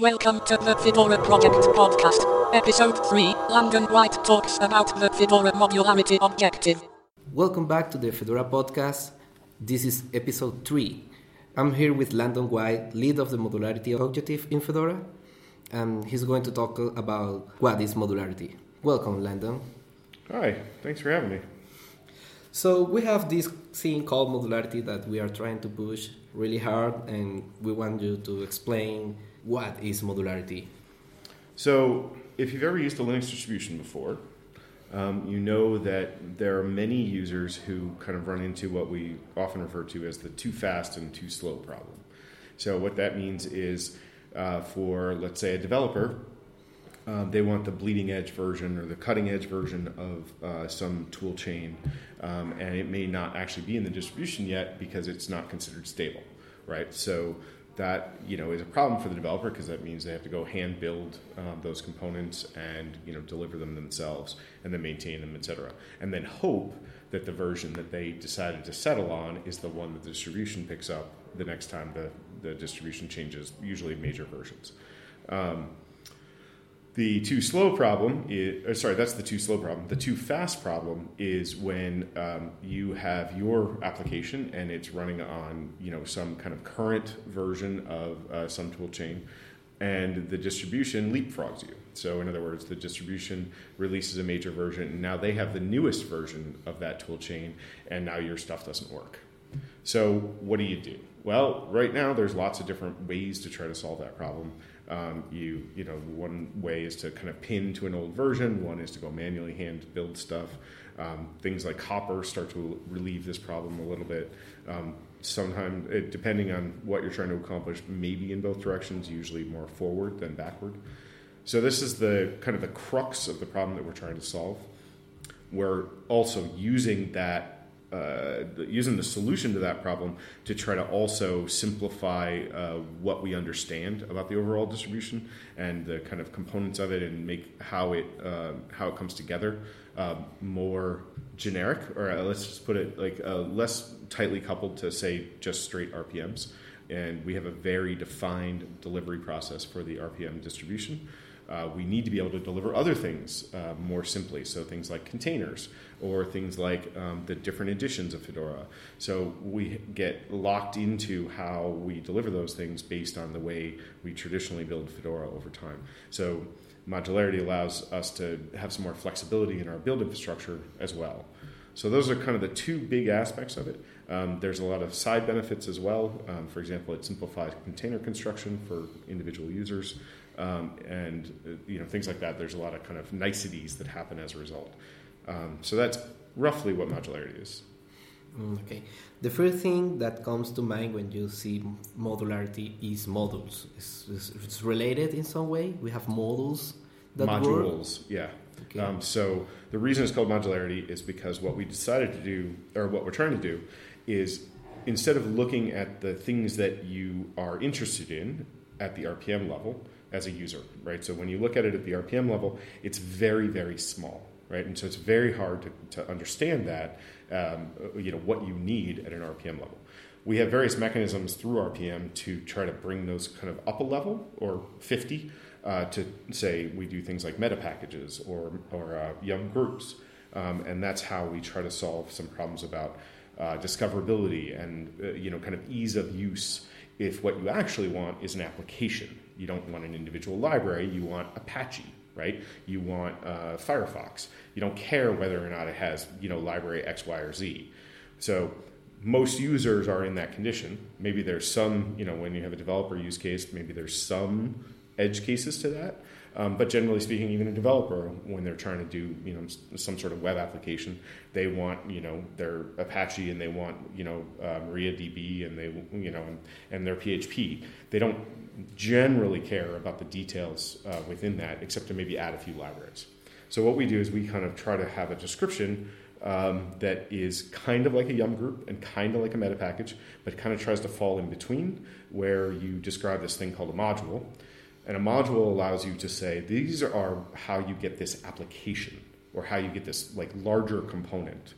Welcome to the Fedora Project Podcast, Episode 3. Langdon White talks about the Fedora modularity objective. Welcome back to the Fedora Podcast. This is Episode 3. I'm here with Langdon White, lead of the modularity objective in Fedora, and he's going to talk about what is modularity. Welcome, Langdon. Hi, thanks for having me. So, we have this thing called modularity that we are trying to push really hard, and we want you to explain what is modularity? So, if you've ever used a Linux distribution before, um, you know that there are many users who kind of run into what we often refer to as the too fast and too slow problem. So, what that means is uh, for, let's say, a developer, um, they want the bleeding edge version or the cutting edge version of uh, some tool chain, um, and it may not actually be in the distribution yet because it's not considered stable, right? So, that you know is a problem for the developer because that means they have to go hand build um, those components and you know deliver them themselves and then maintain them, etc. And then hope that the version that they decided to settle on is the one that the distribution picks up the next time the, the distribution changes, usually major versions. Um, the too slow problem is, uh, sorry, that's the too slow problem. The too fast problem is when um, you have your application and it's running on, you know, some kind of current version of uh, some tool chain, and the distribution leapfrogs you. So, in other words, the distribution releases a major version, and now they have the newest version of that tool chain, and now your stuff doesn't work. So, what do you do? Well, right now, there's lots of different ways to try to solve that problem. Um, you you know one way is to kind of pin to an old version. One is to go manually hand build stuff. Um, things like Copr start to relieve this problem a little bit. Um, sometimes, depending on what you're trying to accomplish, maybe in both directions. Usually more forward than backward. So this is the kind of the crux of the problem that we're trying to solve. We're also using that uh, using the solution to that problem to try to also simplify uh, what we understand about the overall distribution and the kind of components of it and make how it uh, how it comes together uh, more generic or uh, let's just put it like uh, less tightly coupled to say just straight RPMs and we have a very defined delivery process for the RPM distribution uh, we need to be able to deliver other things uh, more simply. So things like containers or things like um, the different editions of Fedora. So we get locked into how we deliver those things based on the way we traditionally build Fedora over time. So modularity allows us to have some more flexibility in our build infrastructure as well. So those are kind of the two big aspects of it. Um, there's a lot of side benefits as well. Um, for example, it simplifies container construction for individual users um, and uh, you know things like that. There's a lot of kind of niceties that happen as a result. Um, so that's roughly what modularity is. Mm, okay. The first thing that comes to mind when you see modularity is modules. It's, it's, it's related in some way. We have modules that modules. Work. Yeah. Okay. Um, so the reason it's called modularity is because what we decided to do, or what we're trying to do, is instead of looking at the things that you are interested in at the RPM level, as a user, right? So when you look at it at the RPM level, it's very, very small, right? And so it's very hard to, to understand that, um, you know, what you need at an RPM level. We have various mechanisms through RPM to try to bring those kind of up a level or 50 uh, to say we do things like meta packages or, or uh, yum groups. Um, and that's how we try to solve some problems about uh, discoverability and, uh, you know, kind of ease of use if what you actually want is an application you don't want an individual library, you want Apache, right? You want uh, Firefox. You don't care whether or not it has, you know, library X, Y, or Z. So most users are in that condition. Maybe there's some, you know, when you have a developer use case, maybe there's some edge cases to that. Um, but generally speaking, even a developer, when they're trying to do you know some sort of web application, they want you know their Apache and they want you know uh, MariaDB and they you know and, and their PHP. They don't generally care about the details uh, within that, except to maybe add a few libraries. So what we do is we kind of try to have a description um, that is kind of like a yum group and kind of like a meta package, but kind of tries to fall in between, where you describe this thing called a module and a module allows you to say, these are how you get this application or how you get this like larger component.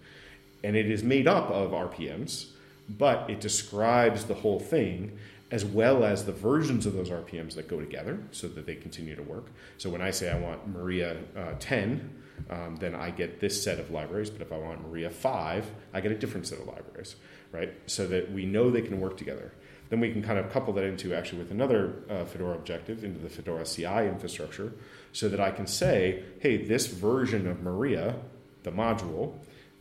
And it is made up of RPMs, but it describes the whole thing as well as the versions of those RPMs that go together so that they continue to work. So when I say I want Maria uh, 10, um, then I get this set of libraries. But if I want Maria 5, I get a different set of libraries, right? So that we know they can work together. Then we can kind of couple that into actually with another uh, Fedora objective into the Fedora CI infrastructure so that I can say, hey, this version of Maria, the module,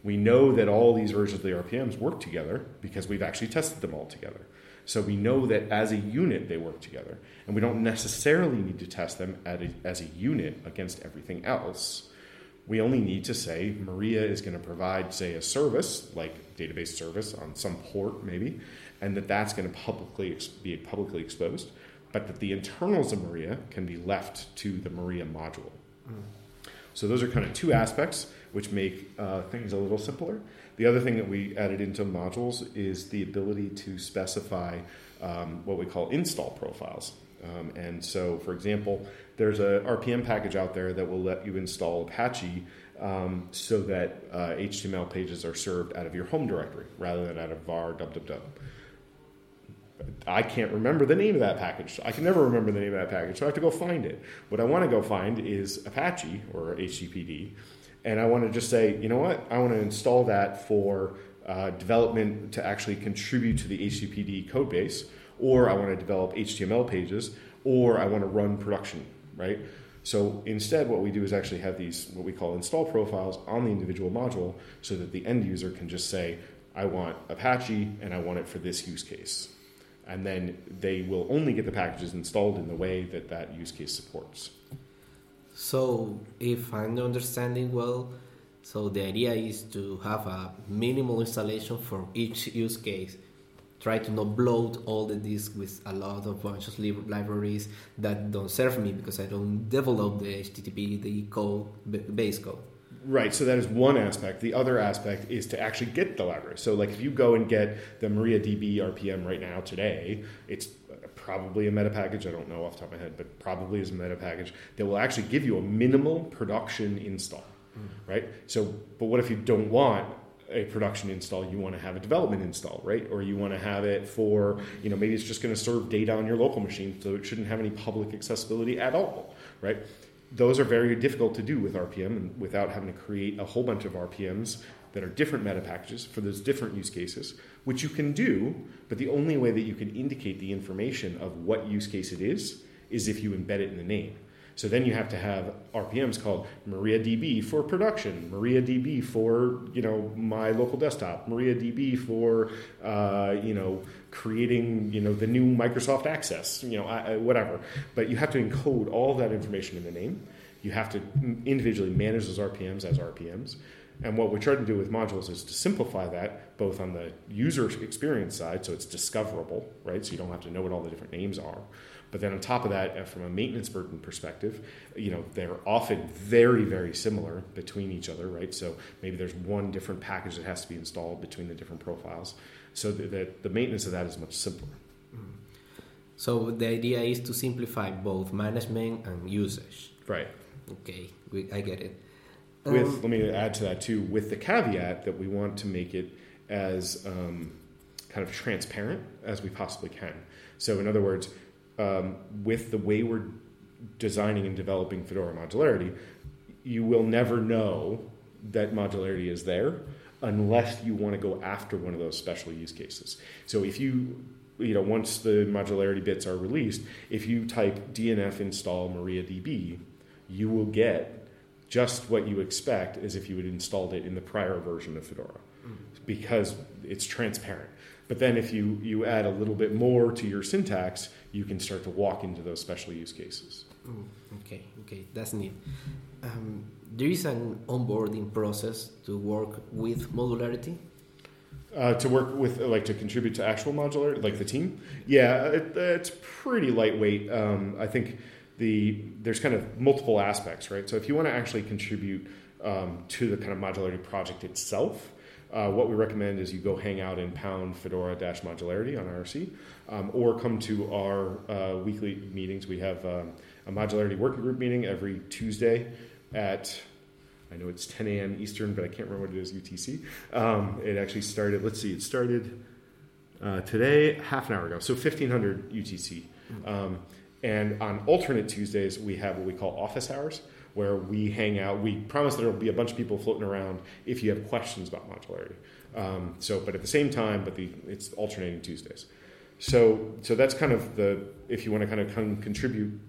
we know that all these versions of the RPMs work together because we've actually tested them all together. So we know that as a unit they work together. And we don't necessarily need to test them a, as a unit against everything else. We only need to say Maria is going to provide, say, a service, like database service on some port maybe, and that that's going to publicly be publicly exposed, but that the internals of Maria can be left to the Maria module. Mm. So those are kind of two aspects which make uh, things a little simpler. The other thing that we added into modules is the ability to specify um, what we call install profiles. Um, and so, for example, there's a RPM package out there that will let you install Apache um, so that uh, HTML pages are served out of your home directory rather than out of var www. I can't remember the name of that package. I can never remember the name of that package, so I have to go find it. What I want to go find is Apache or HTTPD, and I want to just say, you know what, I want to install that for uh, development to actually contribute to the HTTPD code base, or I want to develop HTML pages, or I want to run production, right? So instead, what we do is actually have these what we call install profiles on the individual module so that the end user can just say, I want Apache and I want it for this use case. And then they will only get the packages installed in the way that that use case supports. So, if I'm understanding well, so the idea is to have a minimal installation for each use case. Try to not bloat all the disk with a lot of bunch of libraries that don't serve me because I don't develop the HTTP the code base code. Right. So that is one aspect. The other aspect is to actually get the library. So like if you go and get the MariaDB RPM right now today, it's probably a meta package. I don't know off the top of my head, but probably is a meta package that will actually give you a minimal production install, mm. right? So, but what if you don't want a production install? You want to have a development install, right? Or you want to have it for, you know, maybe it's just going to serve data on your local machine, so it shouldn't have any public accessibility at all, right? Those are very difficult to do with RPM and without having to create a whole bunch of RPMs that are different meta packages for those different use cases, which you can do, but the only way that you can indicate the information of what use case it is is if you embed it in the name. So then you have to have RPMs called MariaDB for production, MariaDB for you know my local desktop, MariaDB for uh, you know creating you know the new Microsoft Access, you know I, whatever. But you have to encode all that information in the name. You have to individually manage those RPMs as RPMs. And what we try to do with modules is to simplify that both on the user experience side, so it's discoverable, right? So you don't have to know what all the different names are. But then on top of that, uh, from a maintenance burden perspective, you know, they're often very, very similar between each other, right? So maybe there's one different package that has to be installed between the different profiles. So that the maintenance of that is much simpler. Mm. So the idea is to simplify both management and usage. Right. Okay, we, I get it with um, let me add to that too with the caveat that we want to make it as um, kind of transparent as we possibly can so in other words um, with the way we're designing and developing fedora modularity you will never know that modularity is there unless you want to go after one of those special use cases so if you you know once the modularity bits are released if you type dnf install mariadb you will get just what you expect as if you had installed it in the prior version of Fedora mm-hmm. because it's transparent. But then if you, you add a little bit more to your syntax, you can start to walk into those special use cases. Mm, okay, okay, that's neat. Um, there is an onboarding process to work with modularity. Uh, to work with, like, to contribute to actual modular, like the team. Yeah, it, it's pretty lightweight. Um, I think the there's kind of multiple aspects, right? So if you want to actually contribute um, to the kind of modularity project itself, uh, what we recommend is you go hang out in pound fedora dash modularity on IRC, um, or come to our uh, weekly meetings. We have um, a modularity working group meeting every Tuesday at I know it's 10 a.m. Eastern, but I can't remember what it is UTC. Um, it actually started. Let's see, it started uh, today, half an hour ago, so 1500 UTC. Um, and on alternate Tuesdays, we have what we call office hours, where we hang out. We promise there will be a bunch of people floating around if you have questions about modularity. Um, so, but at the same time, but the, it's alternating Tuesdays. So, so that's kind of the if you want to kind of con- contribute.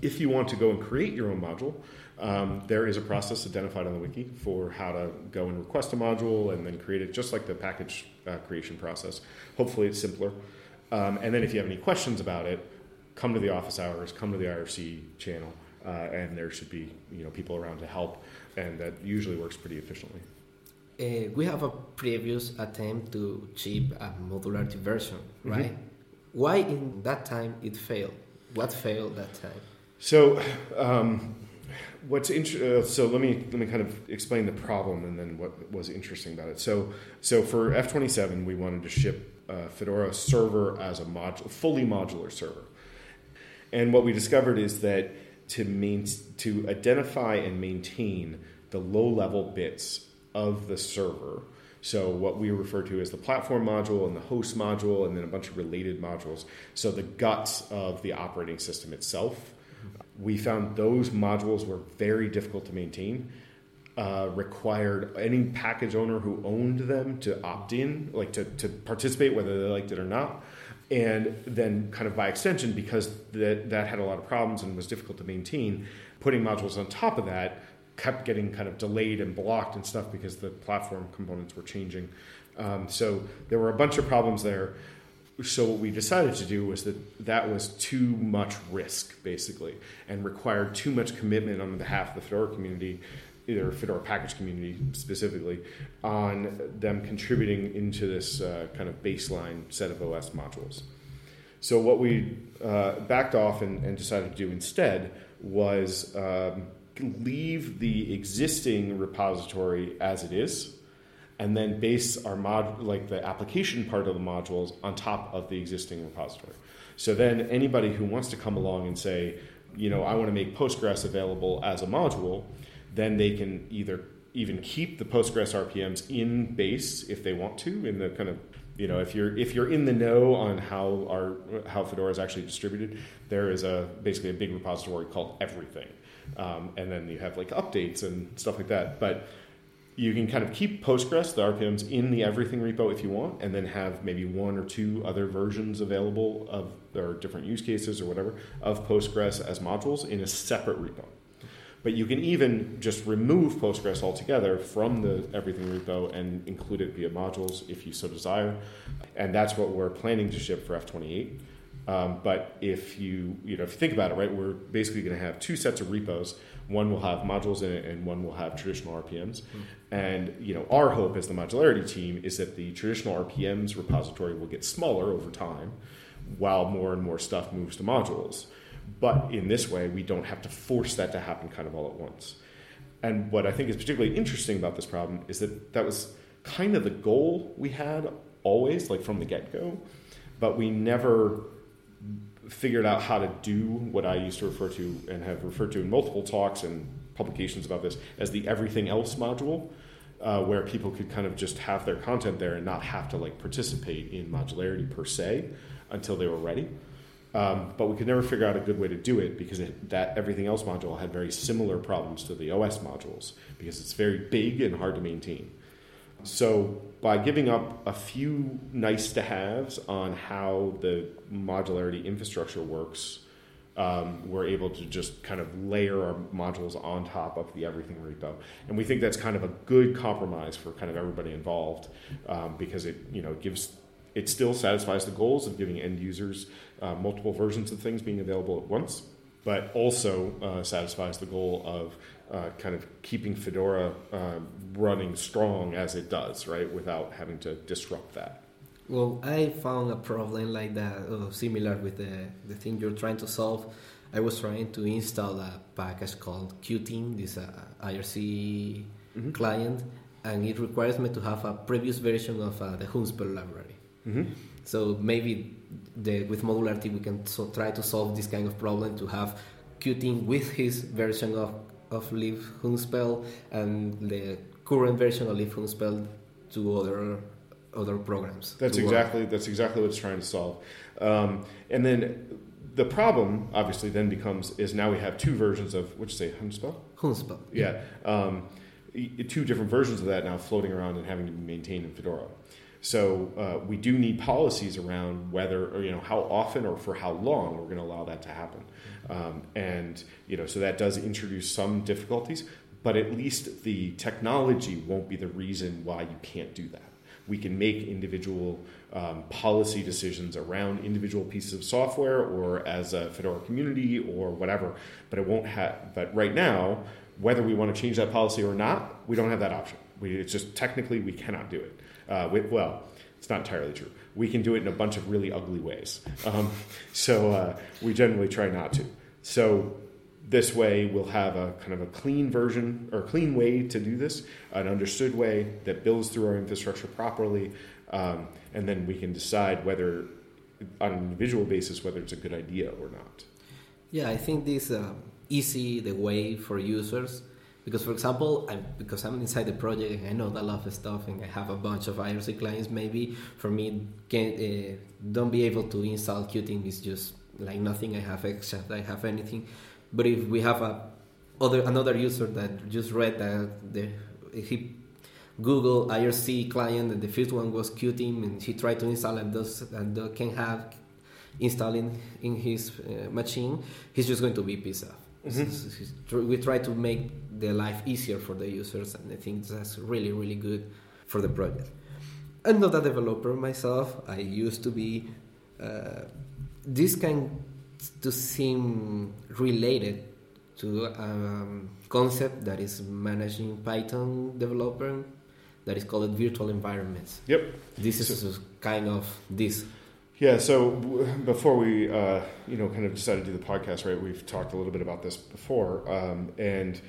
If you want to go and create your own module, um, there is a process identified on the wiki for how to go and request a module and then create it, just like the package uh, creation process. Hopefully, it's simpler. Um, and then, if you have any questions about it, come to the office hours, come to the IRC channel, uh, and there should be you know people around to help, and that usually works pretty efficiently. Uh, we have a previous attempt to ship a modularity version, right? Why in that time it failed? What failed that time? So, um, what's uh, so let me let me kind of explain the problem and then what was interesting about it. So, so for F twenty seven, we wanted to ship uh, Fedora server as a module, fully modular server, and what we discovered is that to main, to identify and maintain the low level bits of the server. So what we refer to as the platform module and the host module, and then a bunch of related modules. So the guts of the operating system itself. We found those modules were very difficult to maintain. Uh, required any package owner who owned them to opt in, like to, to participate, whether they liked it or not. And then, kind of by extension, because that, that had a lot of problems and was difficult to maintain, putting modules on top of that kept getting kind of delayed and blocked and stuff because the platform components were changing. Um, so there were a bunch of problems there. So what we decided to do was that that was too much risk, basically, and required too much commitment on behalf of the Fedora community, either Fedora package community specifically, on them contributing into this uh, kind of baseline set of OS modules. So what we uh, backed off and, and, decided to do instead was um, leave the existing repository as it is and then base our mod like the application part of the modules on top of the existing repository so then anybody who wants to come along and say you know i want to make postgres available as a module then they can either even keep the postgres rpms in base if they want to in the kind of you know if you're if you're in the know on how our how fedora is actually distributed there is a basically a big repository called everything um, and then you have like updates and stuff like that. But you can kind of keep Postgres, the RPMs, in the everything repo if you want, and then have maybe one or two other versions available of or different use cases or whatever of Postgres as modules in a separate repo. But you can even just remove Postgres altogether from the everything repo and include it via modules if you so desire. And that's what we're planning to ship for F28. Um, but if you you know if you think about it, right, we're basically going to have two sets of repos. One will have modules in it, and one will have traditional RPMs. Mm-hmm. And you know, our hope as the modularity team is that the traditional RPMs repository will get smaller over time, while more and more stuff moves to modules. But in this way, we don't have to force that to happen kind of all at once. And what I think is particularly interesting about this problem is that that was kind of the goal we had always, like from the get go, but we never figured out how to do what I used to refer to and have referred to in multiple talks and publications about this as the everything else module, uh, where people could kind of just have their content there and not have to like participate in modularity per se until they were ready. Um, but we could never figure out a good way to do it because it, that everything else module had very similar problems to the OS modules because it's very big and hard to maintain. So by giving up a few nice to haves on how the modularity infrastructure works, um, we're able to just kind of layer our modules on top of the everything repo, and we think that's kind of a good compromise for kind of everybody involved um, because it you know gives it still satisfies the goals of giving end users uh, multiple versions of things being available at once, but also uh, satisfies the goal of uh, kind of keeping Fedora uh, running strong as it does, right, without having to disrupt that. Well, I found a problem like that, uh, similar with the, the thing you're trying to solve. I was trying to install a package called Qtime, this uh, IRC mm-hmm. client, and it requires me to have a previous version of uh, the Hunspell library. Mm-hmm. So maybe the, with modularity we can so try to solve this kind of problem to have Qtime with his version of of libhunspell and the current version of libhunspell to other other programs. That's to work. exactly that's exactly what it's trying to solve. Um, and then the problem, obviously, then becomes is now we have two versions of which say Hunspell. Hunspell. Yeah, um, two different versions of that now floating around and having to be maintained in Fedora. So uh, we do need policies around whether, or you know, how often or for how long we're going to allow that to happen. Um, and you know, so that does introduce some difficulties, but at least the technology won't be the reason why you can't do that. We can make individual um, policy decisions around individual pieces of software or as a Fedora community or whatever, but it won't have. But right now, whether we want to change that policy or not, we don't have that option. We, it's just technically we cannot do it. Uh, with, well, it's not entirely true. We can do it in a bunch of really ugly ways. Um, so uh, we generally try not to. So this way, we'll have a kind of a clean version or clean way to do this, an understood way that builds through our infrastructure properly, um, and then we can decide whether, on an individual basis, whether it's a good idea or not. Yeah, I think this uh, easy the way for users because, for example, I, because I'm inside the project and I know a lot of stuff and I have a bunch of IRC clients. Maybe for me, can uh, don't be able to install Qt is just like nothing. I have except I have anything. But if we have a other another user that just read that the he Google IRC client and the first one was Qt and he tried to install and does and can have installing in his uh, machine, he's just going to be pissed off. Mm-hmm. We try to make the life easier for the users, and I think that's really, really good for the project. I'm not a developer myself. I used to be. Uh, this kind to seem related to a um, concept that is managing Python developer that is called virtual environments. Yep. This is so, kind of this. Yeah. So before we, uh, you know, kind of decided to do the podcast, right? We've talked a little bit about this before, um, and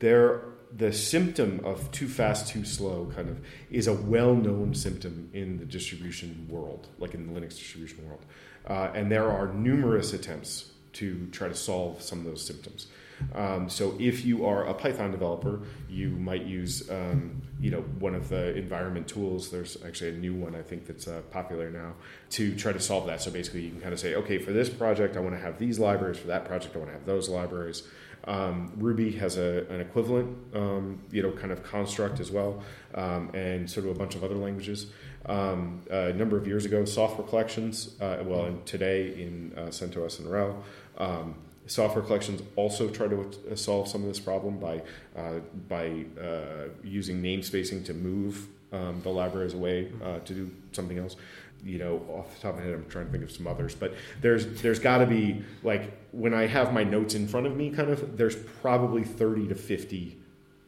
there, the symptom of too fast, too slow, kind of, is a well-known symptom in the distribution world, like in the Linux distribution world, uh, and there are numerous attempts to try to solve some of those symptoms. Um, so if you are a Python developer, you might use um, you know one of the environment tools. There's actually a new one I think that's uh, popular now to try to solve that. So basically, you can kind of say, okay, for this project, I want to have these libraries. For that project, I want to have those libraries. Um, Ruby has a, an equivalent, um, you know, kind of construct as well, um, and sort of a bunch of other languages. Um, a number of years ago, software collections, uh, well, and today in uh, CentOS and RHEL, um, software collections also try to uh, solve some of this problem by uh, by uh, using namespacing to move um, the libraries away uh, to do something else. You know, off the top of my head, I'm trying to think of some others, but there's there's got to be like when I have my notes in front of me, kind of there's probably 30 to 50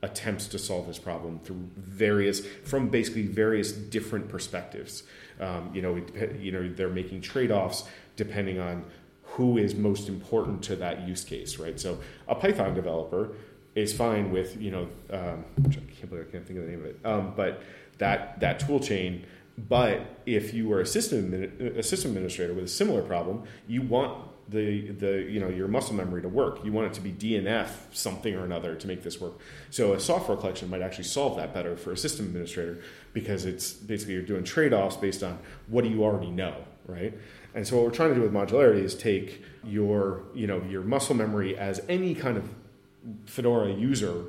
attempts to solve this problem through various from basically various different perspectives. Um, you know, you know they're making trade offs depending on who is most important to that use case, right? So a Python developer is fine with you know, um, I can't believe I can't think of the name of it, um, but that that tool chain. But if you are a system a system administrator with a similar problem, you want the the you know your muscle memory to work. You want it to be DNF something or another to make this work. So a software collection might actually solve that better for a system administrator because it's basically you're doing trade offs based on what do you already know, right? And so what we're trying to do with modularity is take your, you know, your muscle memory as any kind of Fedora user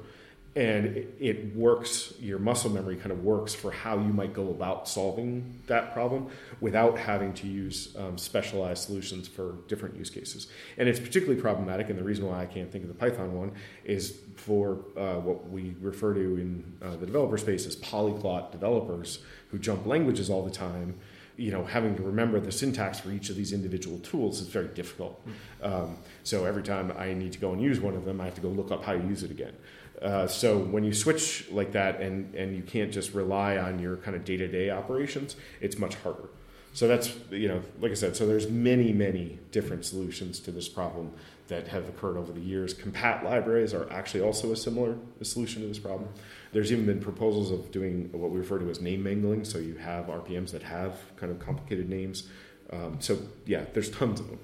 and it, works your muscle memory kind of works for how you might go about solving that problem without having to use um, specialized solutions for different use cases. And it's particularly problematic and the reason why i can't think of the python one is for uh, what we refer to in uh, the developer space as polyglot developers who jump languages all the time you know, having to remember the syntax for each of these individual tools is very difficult. Um, so every time I need to go and use one of them, I have to go look up how to use it again. Uh, so when you switch like that and, and you can't just rely on your kind of day-to-day operations, it's much harder. So that's, you know, like I said, so there's many, many different solutions to this problem that have occurred over the years. Compat libraries are actually also a similar solution to this problem. There's even been proposals of doing what we refer to as name mangling, so you have RPMs that have kind of complicated names. Um, so yeah, there's tons of them.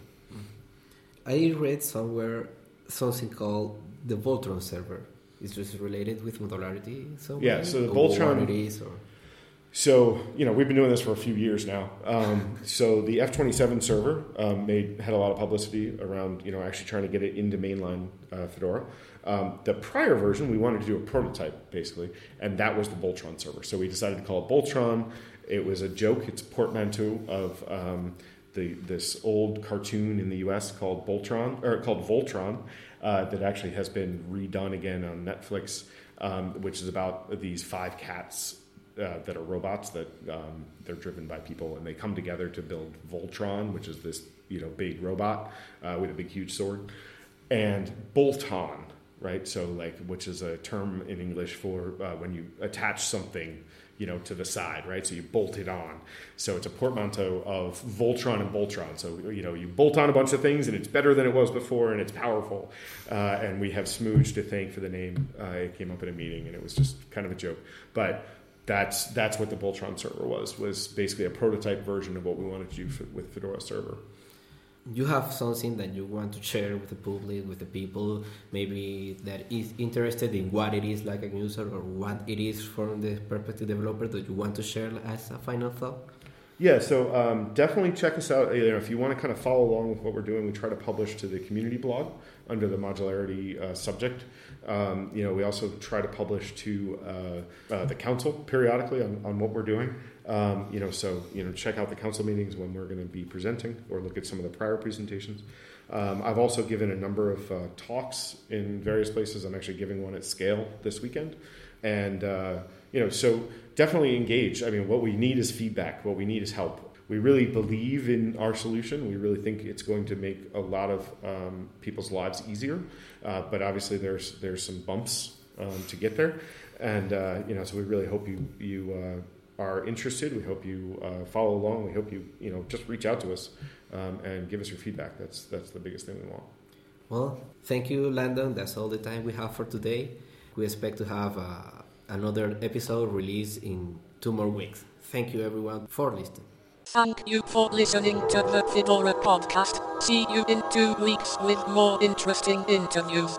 I read somewhere something called the Voltron server. Is this related with modularity? Yeah, so the Voltron. So, you know, we've been doing this for a few years now. Um, so the F27 server um, made had a lot of publicity around, you know, actually trying to get it into mainline uh, Fedora. Um, the prior version, we wanted to do a prototype, basically, and that was the Boltron server. So we decided to call it Boltron. It was a joke. It's a portmanteau of um, the, this old cartoon in the U.S. called Boltron, or called Voltron, uh, that actually has been redone again on Netflix, um, which is about these five cats uh, that are robots that um, they're driven by people, and they come together to build Voltron, which is this you know big robot uh, with a big huge sword, and Bolton, right? So like, which is a term in English for uh, when you attach something you know, to the side, right? So you bolt it on. So it's a portmanteau of Voltron and Boltron. So, you know, you bolt on a bunch of things and it's better than it was before and it's powerful. Uh, and we have Smooge to thank for the name. Uh, it came up at a meeting and it was just kind of a joke. But that's that's what the Boltron server was was basically a prototype version of what we wanted to do for, with Fedora server. You have something that you want to share with the public, with the people, maybe that is interested in what it is like a user or what it is from the perspective of developer that you want to share as a final thought. Yeah, so um, definitely check us out. You know, if you want to kind of follow along with what we're doing, we try to publish to the community blog under the modularity uh, subject. Um, you know, we also try to publish to uh, uh, the council periodically on, on what we're doing. Um, you know, so you know, check out the council meetings when we're going to be presenting, or look at some of the prior presentations. Um, I've also given a number of uh, talks in various places. I'm actually giving one at scale this weekend, and uh, you know, so definitely engage. I mean, what we need is feedback. What we need is help we really believe in our solution. We really think it's going to make a lot of um, people's lives easier. Uh, but obviously, there's there's some bumps um, to get there, and uh, you know, so we really hope you you uh, are interested. We hope you uh, follow along. We hope you you know just reach out to us um, and give us your feedback. That's that's the biggest thing we want. Well, thank you, Langdon. That's all the time we have for today. We expect to have uh, another episode released in two more weeks. Thank you, everyone, for listening. Thank you for listening to the Fedora podcast. See you in two weeks with more interesting interviews.